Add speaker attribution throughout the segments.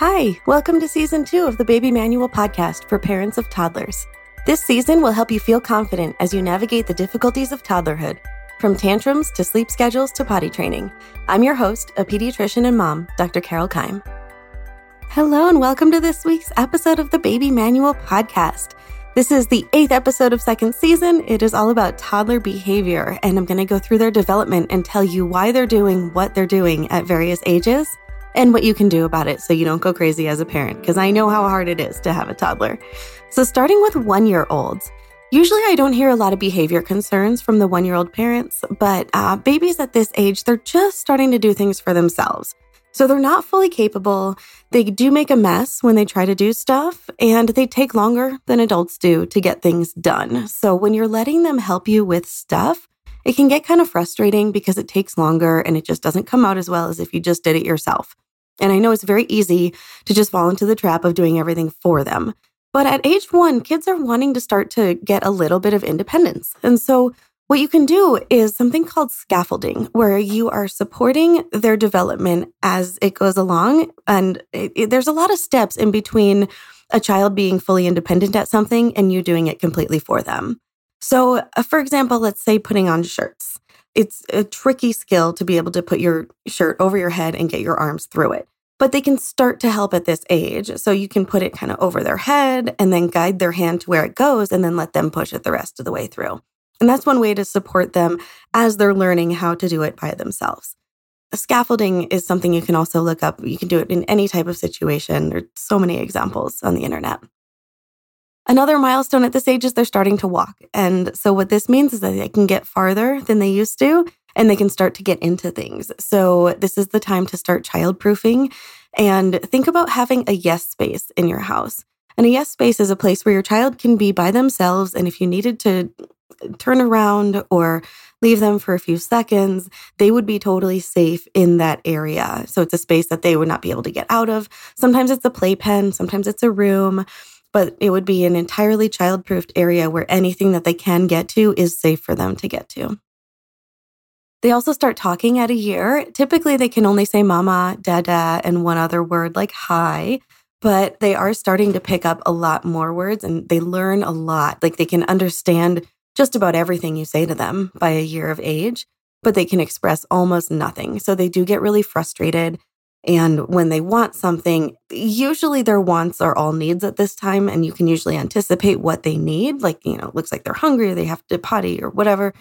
Speaker 1: Hi, welcome to season two of the Baby Manual podcast for parents of toddlers. This season will help you feel confident as you navigate the difficulties of toddlerhood, from tantrums to sleep schedules to potty training. I'm your host, a pediatrician and mom, Dr. Carole Keim. Hello, and welcome to this week's episode of the Baby Manual podcast. This is the eighth episode of second season. It is all about toddler behavior, and I'm going to go through their development and tell you why they're doing what they're doing at various ages and what you can do about it so you don't go crazy as a parent, because I know how hard it is to have a toddler. So, starting with one year olds, usually I don't hear a lot of behavior concerns from the one year old parents, but uh, babies at this age, they're just starting to do things for themselves. So they're not fully capable. They do make a mess when they try to do stuff, and they take longer than adults do to get things done. So when you're letting them help you with stuff, it can get kind of frustrating because it takes longer and it just doesn't come out as well as if you just did it yourself. And I know it's very easy to just fall into the trap of doing everything for them. But at age one, kids are wanting to start to get a little bit of independence. And so, what you can do is something called scaffolding, where you are supporting their development as it goes along. And it, it, there's a lot of steps in between a child being fully independent at something and you doing it completely for them. So, uh, for example, let's say putting on shirts. It's a tricky skill to be able to put your shirt over your head and get your arms through it. But they can start to help at this age. So you can put it kind of over their head and then guide their hand to where it goes and then let them push it the rest of the way through. And that's one way to support them as they're learning how to do it by themselves. Scaffolding is something you can also look up. You can do it in any type of situation. There's so many examples on the internet. Another milestone at this age is they're starting to walk. And so, what this means is that they can get farther than they used to and they can start to get into things. So, this is the time to start childproofing and think about having a yes space in your house. And a yes space is a place where your child can be by themselves. And if you needed to turn around or leave them for a few seconds, they would be totally safe in that area. So it's a space that they would not be able to get out of. Sometimes it's a playpen, sometimes it's a room but it would be an entirely child-proofed area where anything that they can get to is safe for them to get to. They also start talking at a year. Typically, they can only say mama, dada, and one other word like hi, but they are starting to pick up a lot more words and they learn a lot. Like they can understand just about everything you say to them by a year of age, but they can express almost nothing. So they do get really frustrated and when they want something, usually their wants are all needs at this time. And you can usually anticipate what they need. Like, you know, it looks like they're hungry, they have to potty or whatever.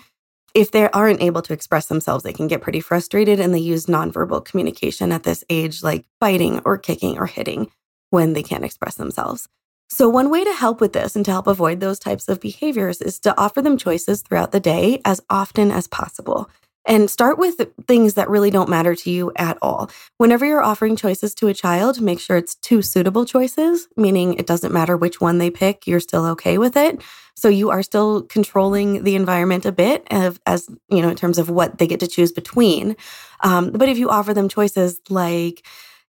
Speaker 1: If they aren't able to express themselves, they can get pretty frustrated and they use nonverbal communication at this age, like biting or kicking or hitting when they can't express themselves. So, one way to help with this and to help avoid those types of behaviors is to offer them choices throughout the day as often as possible and start with things that really don't matter to you at all. Whenever you're offering choices to a child, make sure it's two suitable choices, meaning it doesn't matter which one they pick, you're still okay with it. So you are still controlling the environment a bit of, as, you know, in terms of what they get to choose between. Um, but if you offer them choices like,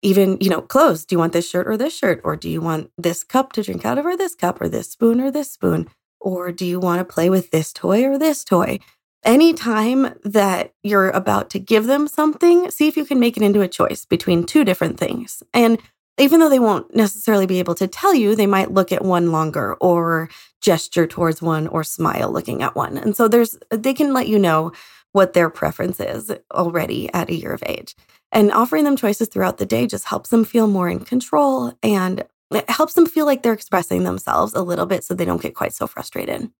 Speaker 1: even, you know, clothes, do you want this shirt or this shirt? Or do you want this cup to drink out of or this cup or this spoon or this spoon? Or do you want to play with this toy or this toy? Anytime that you're about to give them something, see if you can make it into a choice between two different things. And even though they won't necessarily be able to tell you, they might look at one longer or gesture towards one or smile looking at one. And so there's they can let you know what their preference is already at a year of age. And offering them choices throughout the day just helps them feel more in control and it helps them feel like they're expressing themselves a little bit so they don't get quite so frustrated.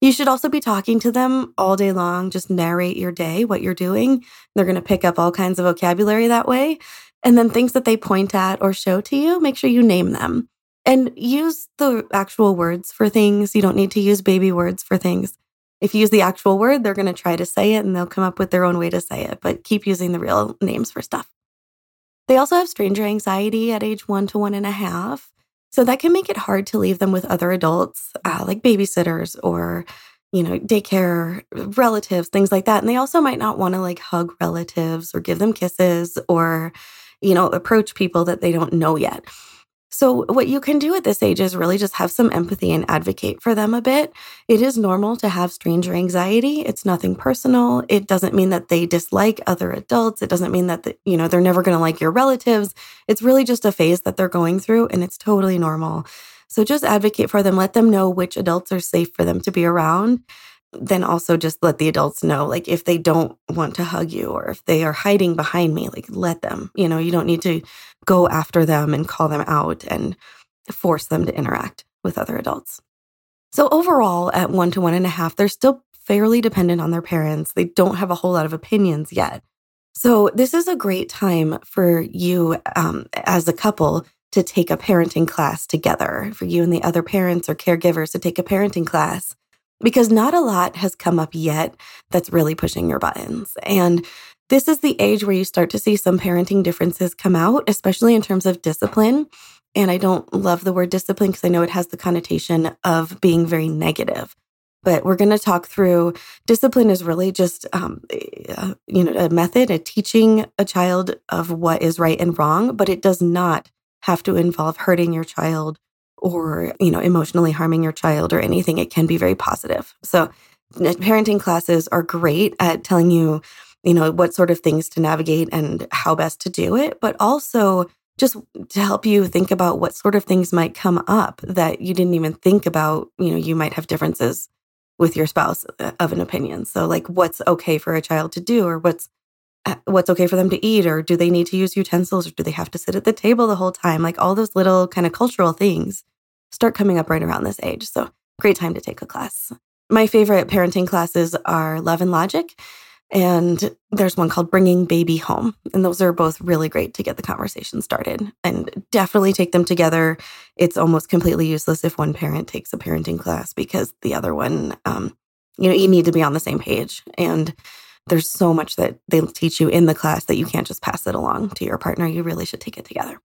Speaker 1: You should also be talking to them all day long. Just narrate your day, what you're doing. They're going to pick up all kinds of vocabulary that way. And then things that they point at or show to you, make sure you name them and use the actual words for things. You don't need to use baby words for things. If you use the actual word, they're going to try to say it and they'll come up with their own way to say it, but keep using the real names for stuff. They also have stranger anxiety at age one to one and a half. So that can make it hard to leave them with other adults, uh, like babysitters or, you know, daycare relatives, things like that. And they also might not want to like hug relatives or give them kisses or, you know, approach people that they don't know yet. So, what you can do at this age is really just have some empathy and advocate for them a bit. It is normal to have stranger anxiety. It's nothing personal. It doesn't mean that they dislike other adults. It doesn't mean that, the, you know, they're never going to like your relatives. It's really just a phase that they're going through and it's totally normal. So, just advocate for them. Let them know which adults are safe for them to be around then also just let the adults know like if they don't want to hug you or if they are hiding behind me like let them you know you don't need to go after them and call them out and force them to interact with other adults. So overall at one to one and a half they're still fairly dependent on their parents. They don't have a whole lot of opinions yet. So this is a great time for you um, as a couple to take a parenting class together for you and the other parents or caregivers to take a parenting class because not a lot has come up yet that's really pushing your buttons. And this is the age where you start to see some parenting differences come out, especially in terms of discipline. And I don't love the word discipline because I know it has the connotation of being very negative. But we're going to talk through discipline is really just, um, uh, you know, a method, a teaching a child of what is right and wrong, but it does not have to involve hurting your child or, you know, emotionally harming your child or anything, it can be very positive. So, parenting classes are great at telling you, you know, what sort of things to navigate and how best to do it, but also just to help you think about what sort of things might come up that you didn't even think about. You know, you might have differences with your spouse uh, of an opinion. So, like, what's okay for a child to do, or what's uh, what's okay for them to eat or do they need to use utensils or do they have to sit at the table the whole time like all those little kind of cultural things start coming up right around this age so great time to take a class my favorite parenting classes are love and logic and there's one called bringing baby home and those are both really great to get the conversation started and definitely take them together it's almost completely useless if one parent takes a parenting class because the other one um, you know you need to be on the same page and there's so much that they teach you in the class that you can't just pass it along to your partner. You really should take it together.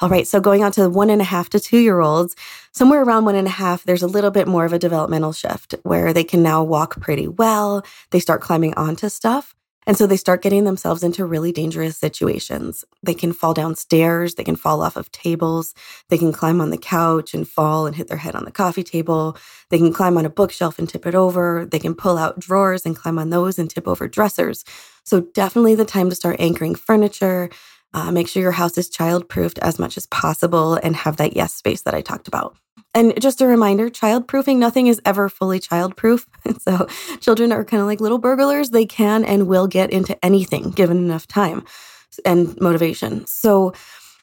Speaker 1: All right, so going on to one and a half to two year olds, somewhere around one and a half, there's a little bit more of a developmental shift where they can now walk pretty well. They start climbing onto stuff. And so they start getting themselves into really dangerous situations. They can fall down stairs, they can fall off of tables, they can climb on the couch and fall and hit their head on the coffee table. They can climb on a bookshelf and tip it over. They can pull out drawers and climb on those and tip over dressers. So, definitely the time to start anchoring furniture. Uh, make sure your house is child proofed as much as possible and have that yes space that I talked about. And just a reminder child proofing, nothing is ever fully child proof. so children are kind of like little burglars. They can and will get into anything given enough time and motivation. So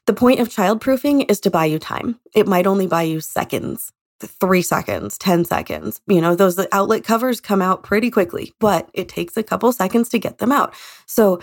Speaker 1: the point of child proofing is to buy you time. It might only buy you seconds, three seconds, 10 seconds. You know, those outlet covers come out pretty quickly, but it takes a couple seconds to get them out. So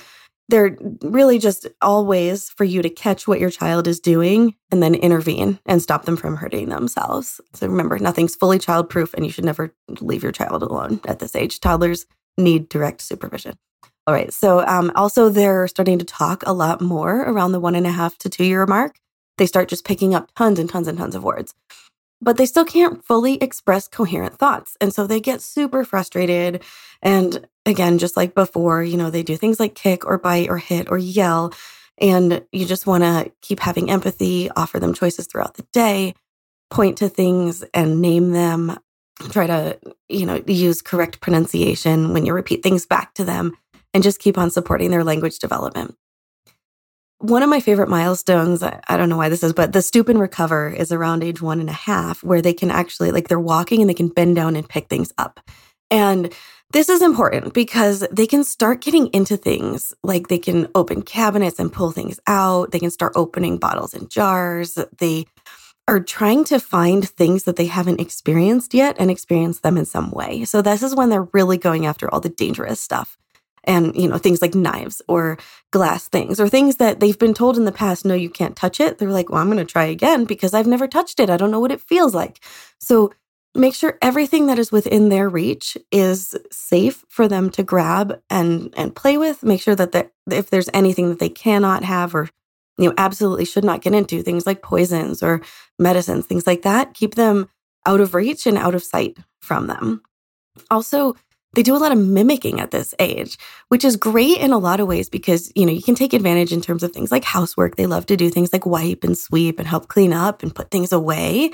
Speaker 1: they're really just all ways for you to catch what your child is doing and then intervene and stop them from hurting themselves. So remember, nothing's fully childproof, and you should never leave your child alone at this age. Toddlers need direct supervision. All right. So um, also, they're starting to talk a lot more around the one and a half to two year mark. They start just picking up tons and tons and tons of words but they still can't fully express coherent thoughts. And so they get super frustrated. And again, just like before, you know, they do things like kick or bite or hit or yell. And you just want to keep having empathy, offer them choices throughout the day, point to things and name them, try to, you know, use correct pronunciation when you repeat things back to them, and just keep on supporting their language development one of my favorite milestones, I don't know why this is, but the stoop and recover is around age one and a half, where they can actually, like, they're walking and they can bend down and pick things up. And this is important because they can start getting into things like they can open cabinets and pull things out. They can start opening bottles and jars. They are trying to find things that they haven't experienced yet and experience them in some way. So, this is when they're really going after all the dangerous stuff and you know things like knives or glass things or things that they've been told in the past no you can't touch it. They're like well i'm going to try again because i've never touched it. I don't know what it feels like. So make sure everything that is within their reach is safe for them to grab and and play with. Make sure that if there's anything that they cannot have or you know absolutely should not get into things like poisons or medicines things like that keep them out of reach and out of sight from them. Also they do a lot of mimicking at this age, which is great in a lot of ways because, you know, you can take advantage in terms of things like housework. They love to do things like wipe and sweep and help clean up and put things away.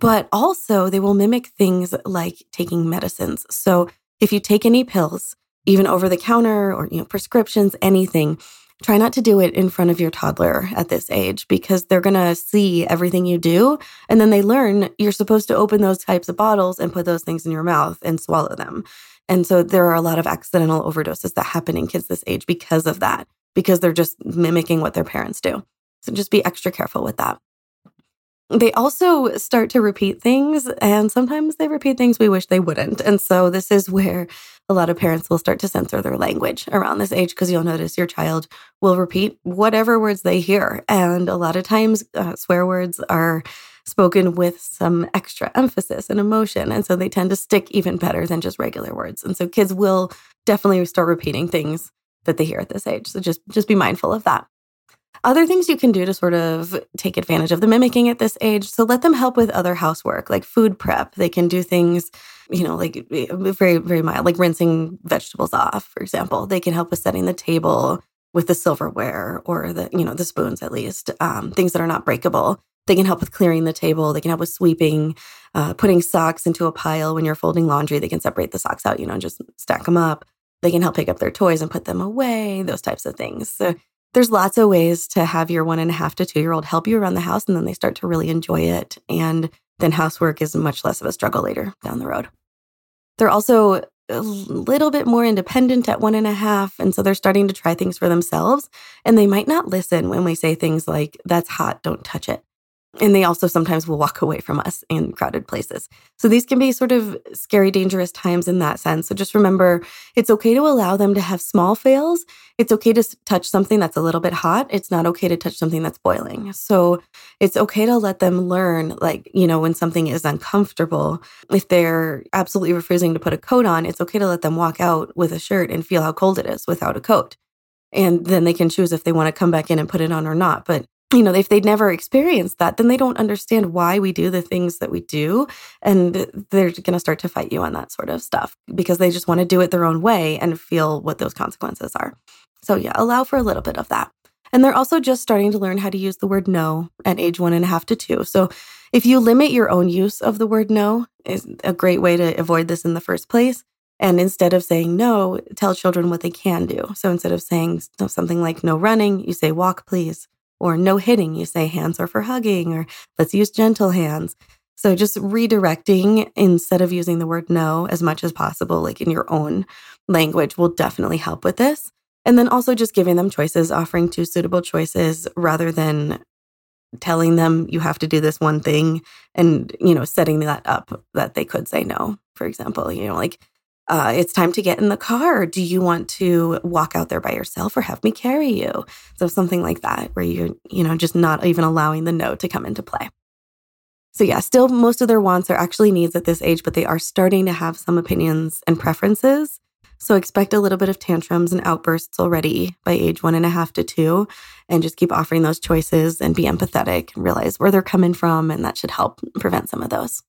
Speaker 1: But also, they will mimic things like taking medicines. So, if you take any pills, even over the counter or, you know, prescriptions, anything, try not to do it in front of your toddler at this age because they're going to see everything you do. And then they learn you're supposed to open those types of bottles and put those things in your mouth and swallow them. And so there are a lot of accidental overdoses that happen in kids this age because of that, because they're just mimicking what their parents do. So just be extra careful with that. They also start to repeat things, and sometimes they repeat things we wish they wouldn't. And so this is where a lot of parents will start to censor their language around this age because you'll notice your child will repeat whatever words they hear. And a lot of times, uh, swear words are spoken with some extra emphasis and emotion. And so they tend to stick even better than just regular words. And so kids will definitely start repeating things that they hear at this age. So just just be mindful of that. Other things you can do to sort of take advantage of the mimicking at this age. So let them help with other housework, like food prep. They can do things, you know, like eh, very, very mild, like rinsing vegetables off, for example. They can help with setting the table with the silverware or the, you know, the spoons at least, um, things that are not breakable. They can help with clearing the table. They can help with sweeping, uh, putting socks into a pile when you're folding laundry. They can separate the socks out, you know, just stack them up. They can help pick up their toys and put them away, those types of things. So there's lots of ways to have your one and a half to two year old help you around the house, and then they start to really enjoy it. And then housework is much less of a struggle later down the road. They're also a little bit more independent at one and a half. And so they're starting to try things for themselves. And they might not listen when we say things like, that's hot, don't touch it. And they also sometimes will walk away from us in crowded places. So these can be sort of scary, dangerous times in that sense. So just remember it's okay to allow them to have small fails. It's okay to touch something that's a little bit hot. It's not okay to touch something that's boiling. So it's okay to let them learn, like, you know, when something is uncomfortable, if they're absolutely refusing to put a coat on, it's okay to let them walk out with a shirt and feel how cold it is without a coat. And then they can choose if they want to come back in and put it on or not. But you know, if they'd never experienced that, then they don't understand why we do the things that we do. And they're going to start to fight you on that sort of stuff because they just want to do it their own way and feel what those consequences are. So, yeah, allow for a little bit of that. And they're also just starting to learn how to use the word no at age one and a half to two. So, if you limit your own use of the word no, is a great way to avoid this in the first place. And instead of saying no, tell children what they can do. So instead of saying something like no running, you say walk, please or no hitting. You say hands are for hugging, or let's use gentle hands. So just redirecting instead of using the word no as much as possible, like in your own language, will definitely help with this. And then also just giving them choices, offering two suitable choices rather than telling them you have to do this one thing and, you know, setting that up that they could say no, for example, you know, like uh, it's time to get in the car. Do you want to walk out there by yourself or have me carry you? So something like that, where you're, you know, just not even allowing the no to come into play. So yeah, still most of their wants are actually needs at this age, but they are starting to have some opinions and preferences. So expect a little bit of tantrums and outbursts already by age one and a half to two, and just keep offering those choices and be empathetic and realize where they're coming from, and that should help prevent some of those.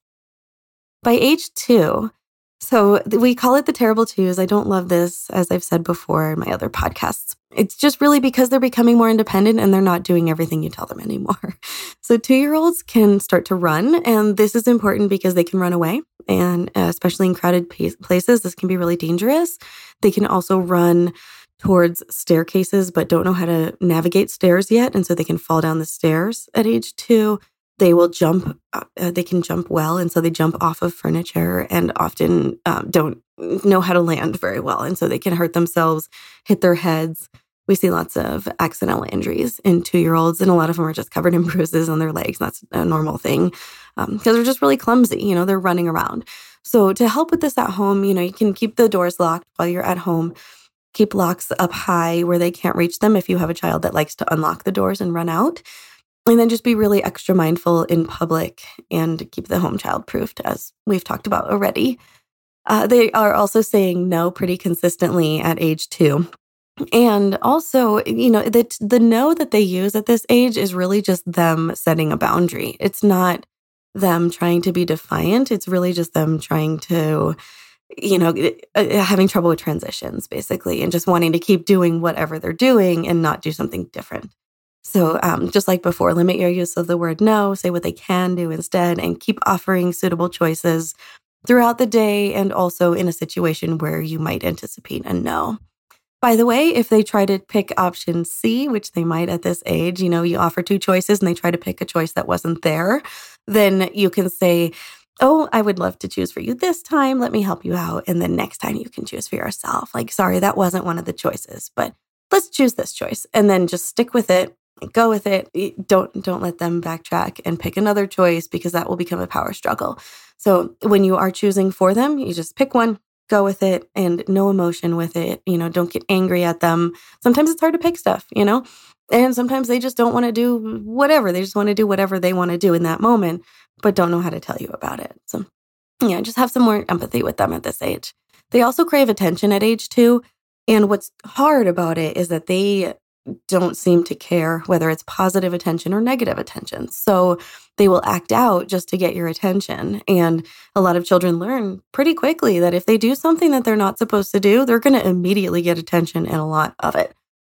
Speaker 1: By age two, so we call it the terrible twos. I don't love this, as I've said before in my other podcasts. It's just really because they're becoming more independent and they're not doing everything you tell them anymore. So two year olds can start to run, and this is important because they can run away. And uh, especially in crowded places, this can be really dangerous. They can also run towards staircases, but don't know how to navigate stairs yet. And so they can fall down the stairs at age two they will jump uh, they can jump well and so they jump off of furniture and often um, don't know how to land very well and so they can hurt themselves hit their heads. We see lots of accidental injuries in two year olds and a lot of them are just covered in bruises on their legs. That's a normal thing because um, they're just really clumsy you know they're running around. So to help with this at home you know you can keep the doors locked while you're at home. Keep locks up high where they can't reach them if you have a child that likes to unlock the doors and run out and then just be really extra mindful in public and keep the home child proofed, as we've talked about already. Uh, they are also saying no pretty consistently at age two. And also, you know, the, the no that they use at this age is really just them setting a boundary. It's not them trying to be defiant. It's really just them trying to you know, uh, having trouble with transitions basically, and just wanting to keep doing whatever they're doing and not do something different. So, um, just like before, limit your use of the word no, say what they can do instead, and keep offering suitable choices throughout the day and also in a situation where you might anticipate a no. By the way, if they try to pick option C, which they might at this age, you know, you offer two choices and they try to pick a choice that wasn't there, then you can say, Oh, I would love to choose for you this time. Let me help you out. And then next time you can choose for yourself. Like, sorry, that wasn't one of the choices, but let's choose this choice. And then just stick with it go with it. Don't don't let them backtrack and pick another choice because that will become a power struggle. So when you are choosing for them you just pick one go with it and no emotion with it. You know don't get angry at them. Sometimes it's hard to pick stuff you know? And sometimes they just don't want to do whatever. They just want to do whatever they want to do in that moment but don't know how to tell you about it. So yeah just have some more empathy with them at this age. They also crave attention at age 2 and what's hard about it is that they don't seem to care whether it's positive attention or negative attention. So they will act out just to get your attention. And a lot of children learn pretty quickly that if they do something that they're not supposed to do, they're going to immediately get attention and a lot of it.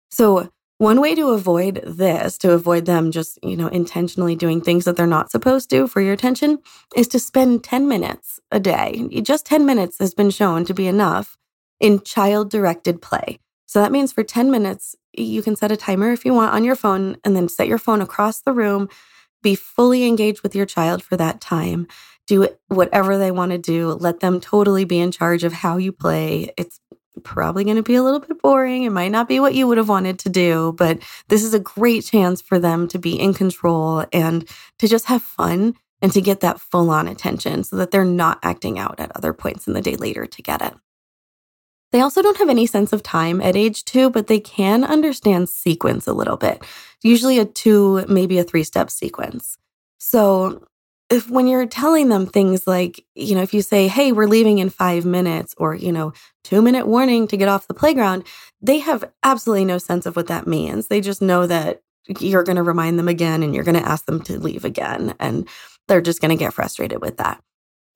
Speaker 1: So one way to avoid this, to avoid them just, you know, intentionally doing things that they're not supposed to for your attention, is to spend 10 minutes a day. Just 10 minutes has been shown to be enough in child directed play. So that means for 10 minutes, you can set a timer if you want on your phone and then set your phone across the room. Be fully engaged with your child for that time. Do whatever they want to do. Let them totally be in charge of how you play. It's probably going to be a little bit boring. It might not be what you would have wanted to do, but this is a great chance for them to be in control and to just have fun and to get that full on attention so that they're not acting out at other points in the day later to get it. They also don't have any sense of time at age two, but they can understand sequence a little bit, usually a two, maybe a three step sequence. So if when you're telling them things like, you know, if you say, hey, we're leaving in five minutes, or, you know, two minute warning to get off the playground, they have absolutely no sense of what that means. They just know that you're going to remind them again and you're going to ask them to leave again. And they're just going to get frustrated with that.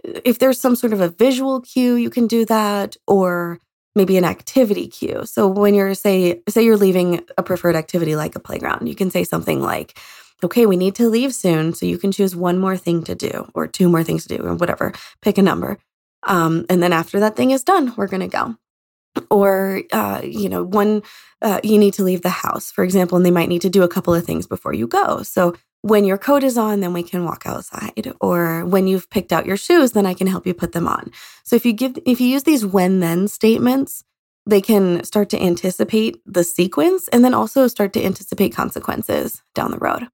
Speaker 1: If there's some sort of a visual cue, you can do that. Or maybe an activity cue. So when you're say say you're leaving a preferred activity like a playground, you can say something like, "Okay, we need to leave soon, so you can choose one more thing to do or two more things to do or whatever. Pick a number, um, and then after that thing is done, we're gonna go." Or uh, you know, one uh, you need to leave the house, for example, and they might need to do a couple of things before you go. So when your coat is on, then we can walk outside. Or when you've picked out your shoes, then I can help you put them on. So if you give if you use these when then statements, they can start to anticipate the sequence and then also start to anticipate consequences down the road.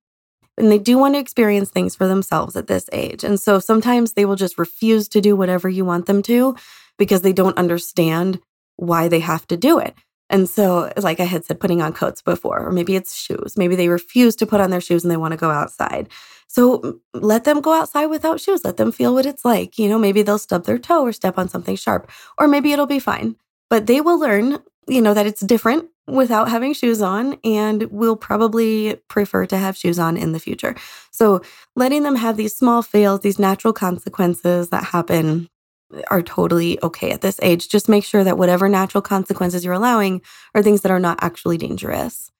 Speaker 1: And they do want to experience things for themselves at this age. And so sometimes they will just refuse to do whatever you want them to because they don't understand why they have to do it. And so, like I had said, putting on coats before, or maybe it's shoes. Maybe they refuse to put on their shoes and they want to go outside. So let them go outside without shoes. Let them feel what it's like. You know, maybe they'll stub their toe or step on something sharp, or maybe it'll be fine. But they will learn, you know, that it's different without having shoes on and will probably prefer to have shoes on in the future. So letting them have these small fails, these natural consequences that happen are totally okay at this age. Just make sure that whatever natural consequences you're allowing are things that are not actually dangerous.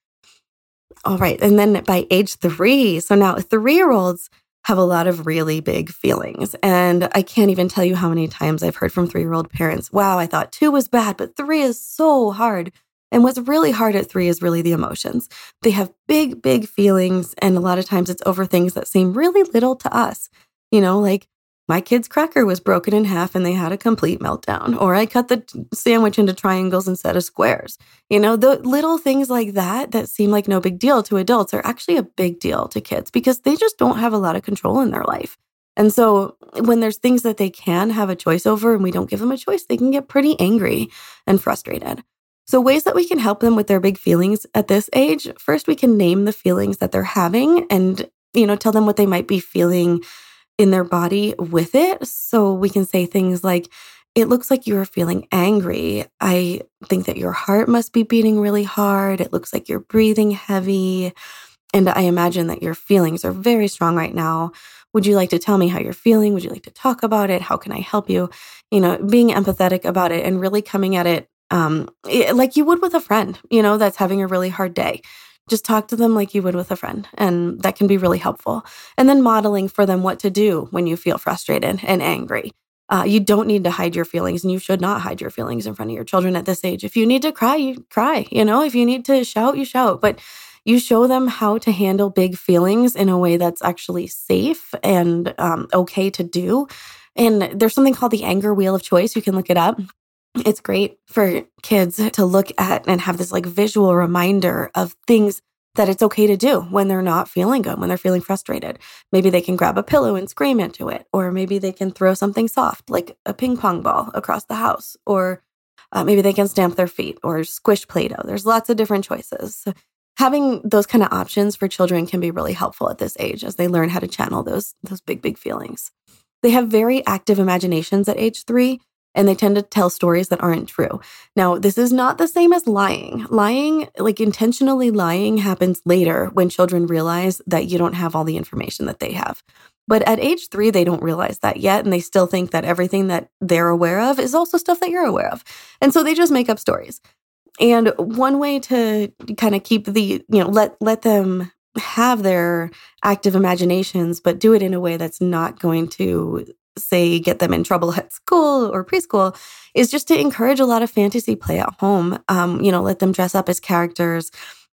Speaker 1: All right. And then by age three, so now three year olds have a lot of really big feelings. And I can't even tell you how many times I've heard from three year old parents, wow, I thought two was bad, but three is so hard. And what's really hard at three is really the emotions. They have big, big feelings. And a lot of times it's over things that seem really little to us. You know, like my kid's cracker was broken in half and they had a complete meltdown. Or I cut the sandwich into triangles instead of squares. You know, the little things like that that seem like no big deal to adults are actually a big deal to kids because they just don't have a lot of control in their life. And so when there's things that they can have a choice over and we don't give them a choice, they can get pretty angry and frustrated. So, ways that we can help them with their big feelings at this age first, we can name the feelings that they're having and, you know, tell them what they might be feeling in their body with it. So we can say things like, it looks like you are feeling angry. I think that your heart must be beating really hard. It looks like you're breathing heavy. And I imagine that your feelings are very strong right now. Would you like to tell me how you're feeling? Would you like to talk about it? How can I help you? You know, being empathetic about it and really coming at it um, like you would with a friend, you know, that's having a really hard day. Just talk to them like you would with a friend, and that can be really helpful. And then modeling for them what to do when you feel frustrated and angry. Uh, you don't need to hide your feelings, and you should not hide your feelings in front of your children at this age. If you need to cry, you cry. You know, if you need to shout, you shout. But you show them how to handle big feelings in a way that's actually safe and um, okay to do. And there's something called the anger wheel of choice. You can look it up. It's great for kids to look at and have this like visual reminder of things that it's okay to do when they're not feeling good, when they're feeling frustrated. Maybe they can grab a pillow and scream into it, or maybe they can throw something soft like a ping pong ball across the house, or uh, maybe they can stamp their feet or squish Play Doh. There's lots of different choices. Having those kind of options for children can be really helpful at this age as they learn how to channel those, those big, big feelings. They have very active imaginations at age three, and they tend to tell stories that aren't true. Now, this is not the same as lying. Lying, like intentionally lying, happens later when children realize that you don't have all the information that they have. But at age three, they don't realize that yet. And they still think that everything that they're aware of is also stuff that you're aware of. And so they just make up stories. And one way to kind of keep the, you know, let let them have their active imaginations, but do it in a way that's not going to say get them in trouble at school or preschool is just to encourage a lot of fantasy play at home. Um, you know, let them dress up as characters,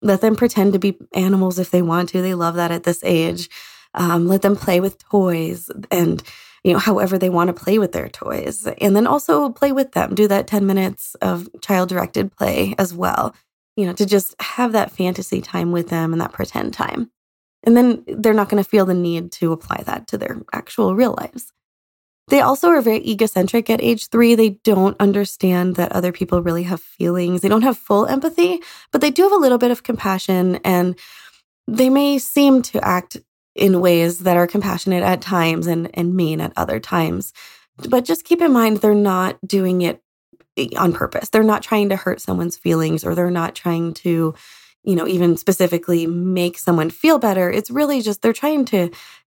Speaker 1: let them pretend to be animals if they want to. They love that at this age. Um, let them play with toys and you know however they want to play with their toys and then also play with them do that 10 minutes of child directed play as well you know to just have that fantasy time with them and that pretend time and then they're not going to feel the need to apply that to their actual real lives they also are very egocentric at age three. They don't understand that other people really have feelings. They don't have full empathy, but they do have a little bit of compassion and they may seem to act in ways that are compassionate at times and, and mean at other times. But just keep in mind, they're not doing it eh, on purpose. They're not trying to hurt someone's feelings or they're not trying to, you know, even specifically make someone feel better. It's really just they're trying to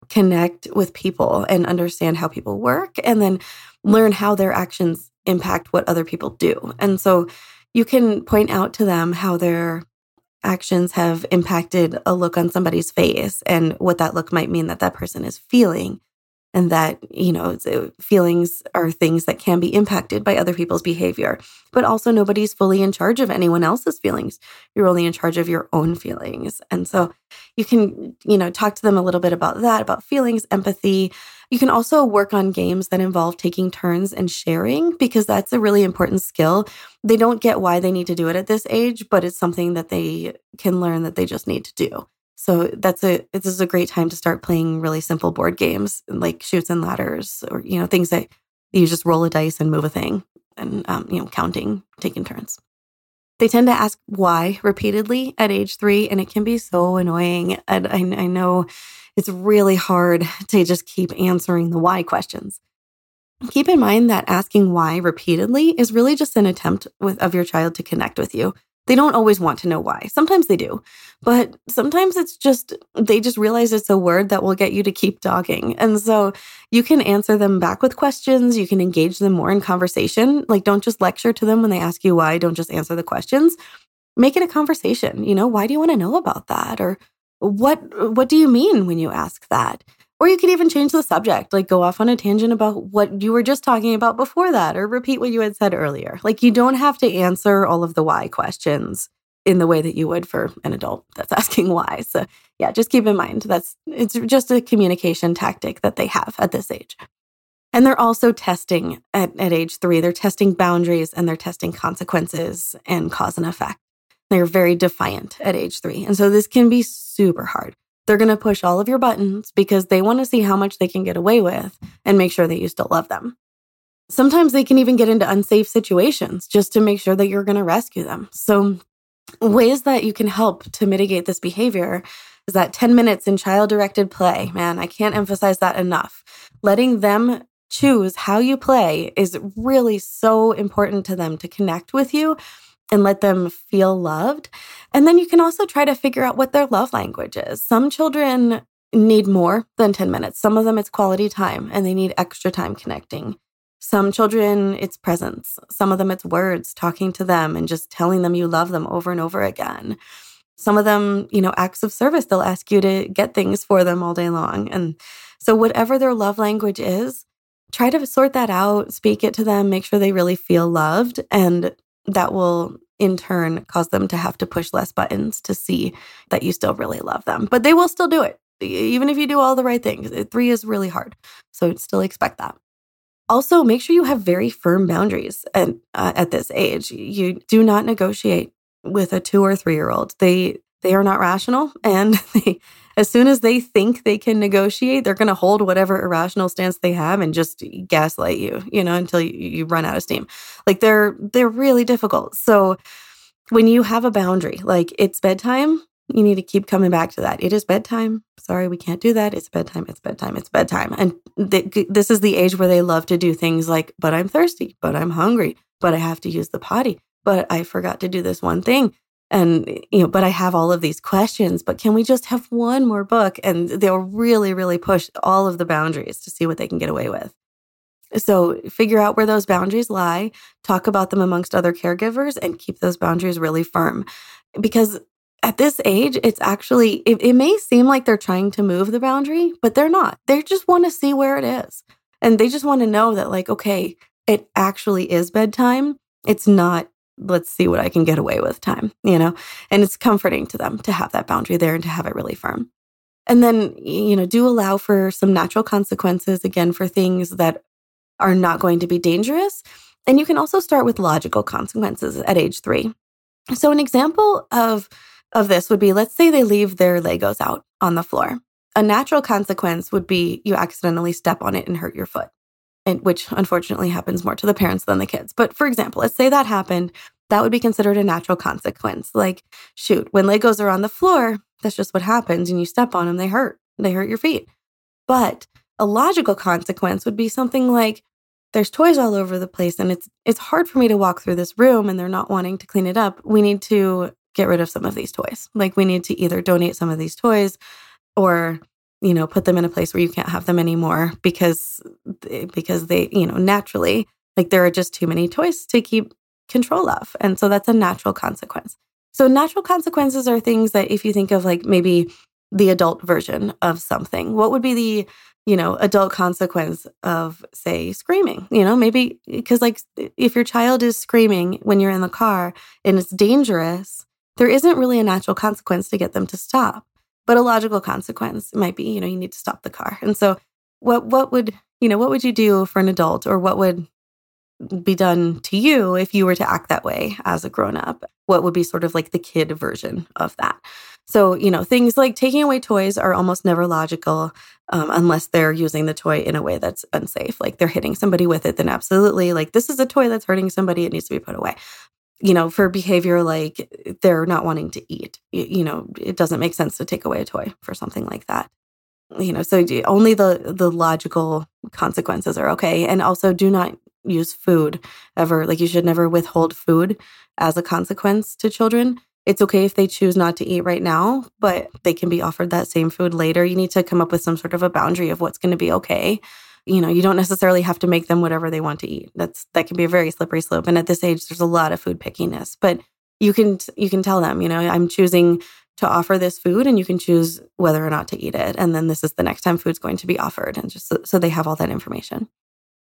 Speaker 1: connect with people and understand how people work and then learn how their actions impact what other people do. And so you can point out to them how their actions have impacted a look on somebody's face and what that look might mean that that person is feeling and that you know feelings are things that can be impacted by other people's behavior. But also nobody's fully in charge of anyone else's feelings. You're only in charge of your own feelings. And so you can you know talk to them a little bit about that about feelings empathy. You can also work on games that involve taking turns and sharing because that's a really important skill. They don't get why they need to do it at this age but it's something that they can learn that they just need to do so that's a this is a great time to start playing really simple board games like Chutes and Ladders or you know things that you just roll a dice and move a thing and um, you know counting, taking turns. They tend to ask why repeatedly at age three, and it can be so annoying. And I, I know it's really hard to just keep answering the why questions. Keep in mind that asking why repeatedly is really just an attempt with, of your child to connect with you. They don't always want to know why. Sometimes they do, but sometimes it's just they just realize it's a word that will get you to keep dogging. And so you can answer them back with questions. You can engage them more in conversation. Like, don't just lecture to them when they ask you why. Don't just answer the questions. Make it a conversation. You know, why do you want to know about that? Or what what do you mean when you ask that? Or you could even change the subject, like go off on a tangent about what you were just talking about before that, or repeat what you had said earlier. Like you don't have to answer all of the why questions in the way that you would for an adult that's asking why. So, yeah, just keep in mind that's it's just a communication tactic that they have at this age. And they're also testing at, at age three, they're testing boundaries and they're testing consequences and cause and effect. They're very defiant at age three. And so this can be super hard. They're going to push all of your buttons because they want to see how much they can get away with and make sure that you still love them. Sometimes they can even get into unsafe situations just to make sure that you're going to rescue them. So, ways that you can help to mitigate this behavior is that 10 minutes in child directed play. Man, I can't emphasize that enough. Letting them choose how you play is really so important to them to connect with you and let them feel loved. And then you can also try to figure out what their love language is. Some children need more than 10 minutes. Some of them it's quality time and they need extra time connecting. Some children it's presence. Some of them it's words, talking to them and just telling them you love them over and over again. Some of them, you know, acts of service, they'll ask you to get things for them all day long. And so, whatever their love language is, try to sort that out, speak it to them, make sure they really feel loved. And that will in turn cause them to have to push less buttons to see that you still really love them. But they will still do it, even if you do all the right things. Three is really hard. So, still expect that. Also, make sure you have very firm boundaries at, uh, at this age. You do not negotiate with a two or three year old. They they are not rational, and they, as soon as they think they can negotiate, they're going to hold whatever irrational stance they have and just gaslight you, you know, until you, you run out of steam. Like they're they're really difficult. So when you have a boundary, like it's bedtime, you need to keep coming back to that. It is bedtime. Sorry, we can't do that. It's bedtime. It's bedtime. It's bedtime. And th- this is the age where they love to do things like, but I'm thirsty, but I'm hungry, but I have to use the potty, but I forgot to do this one thing. And, you know, but I have all of these questions, but can we just have one more book? And they'll really, really push all of the boundaries to see what they can get away with. So figure out where those boundaries lie, talk about them amongst other caregivers, and keep those boundaries really firm. Because at this age, it's actually, it, it may seem like they're trying to move the boundary, but they're not. They just want to see where it is. And they just want to know that, like, okay, it actually is bedtime. It's not let's see what I can get away with time, you know? And it's comforting to them to have that boundary there and to have it really firm. And then, you know, do allow for some natural consequences, again, for things that are not going to be dangerous. And you can also start with logical consequences at age three. So, an example of, of this would be let's say they leave their Legos out on the floor. A natural consequence would be you accidentally step on it and hurt your foot and which unfortunately happens more to the parents than the kids. But for example, let's say that happened, that would be considered a natural consequence. Like, shoot, when Legos are on the floor, that's just what happens. And you step on them, they hurt. They hurt your feet. But a logical consequence would be something like there's toys all over the place and it's it's hard for me to walk through this room and they're not wanting to clean it up. We need to get rid of some of these toys. Like we need to either donate some of these toys or you know put them in a place where you can't have them anymore because because they you know naturally like there are just too many toys to keep control of. And so that's a natural consequence. So natural consequences are things that if you think of like maybe the adult version of something what would be the you know adult consequence of say screaming? You know maybe because like if your child is screaming when you're in the car and it's dangerous there isn't really a natural consequence to get them to stop but a logical consequence might be, you know, you need to stop the car. And so what what would, you know, what would you do for an adult or what would be done to you if you were to act that way as a grown up? What would be sort of like the kid version of that? So, you know, things like taking away toys are almost never logical um, unless they're using the toy in a way that's unsafe. Like they're hitting somebody with it, then absolutely, like this is a toy that's hurting somebody, it needs to be put away you know, for behavior like they're not wanting to eat, you, know, it doesn't make sense to take away a toy for something like that. You know, so only the the logical consequences are okay, and also do not use food ever. Like you should never withhold food as a consequence to children. It's okay if they choose not to eat right now, but they can be offered that same food later. You need to come up with some sort of a boundary of what's going to be okay you know you don't necessarily have to make them whatever they want to eat. That's that can be a very slippery slope. And at this age there's a lot of food pickiness. But you can you can tell them you know i'm choosing to offer this food and you can choose whether or not to eat it. And then this is the next time food's going to be offered. And just so, so they have all that information.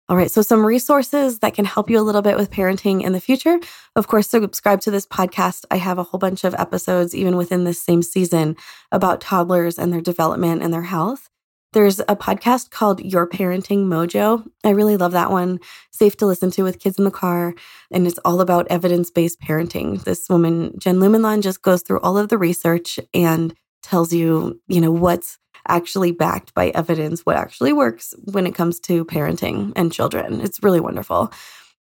Speaker 1: All right, so some resources that can help you a little bit with parenting in the future. Of course, subscribe to this podcast. I have a whole bunch of episodes, even within this same season, about toddlers and their development and their health. There's a podcast called Your Parenting Mojo. I really love that one. Safe to listen to with kids in the car. And it's all about evidence based parenting. This woman, Jen Lumanlan, just goes through all of the research and tells you, you know, what's actually backed by evidence, what actually works when it comes to parenting and children. It's really wonderful.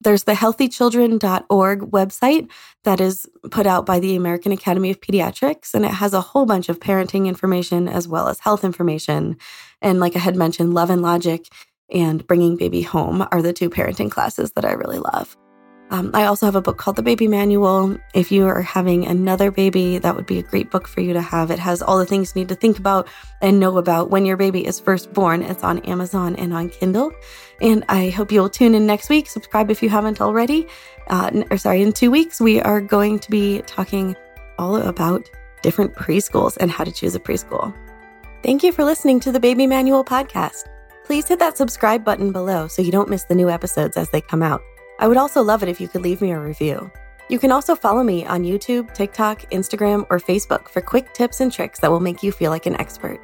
Speaker 1: There's the healthychildren.org website that is put out by the American Academy of Pediatrics, and it has a whole bunch of parenting information as well as health information. And like I had mentioned, Love and Logic and Bringing Baby Home are the two parenting classes that I really love. Um, I also have a book called The Baby Manual. If you are having another baby, that would be a great book for you to have. It has all the things you need to think about and know about when your baby is first born. It's on Amazon and on Kindle. And I hope you'll tune in next week. Subscribe if you haven't already. Uh, or sorry, in two weeks, we are going to be talking all about different preschools and how to choose a preschool. Thank you for listening to the Baby Manual podcast. Please hit that subscribe button below so you don't miss the new episodes as they come out. I would also love it if you could leave me a review. You can also follow me on YouTube, TikTok, Instagram, or Facebook for quick tips and tricks that will make you feel like an expert.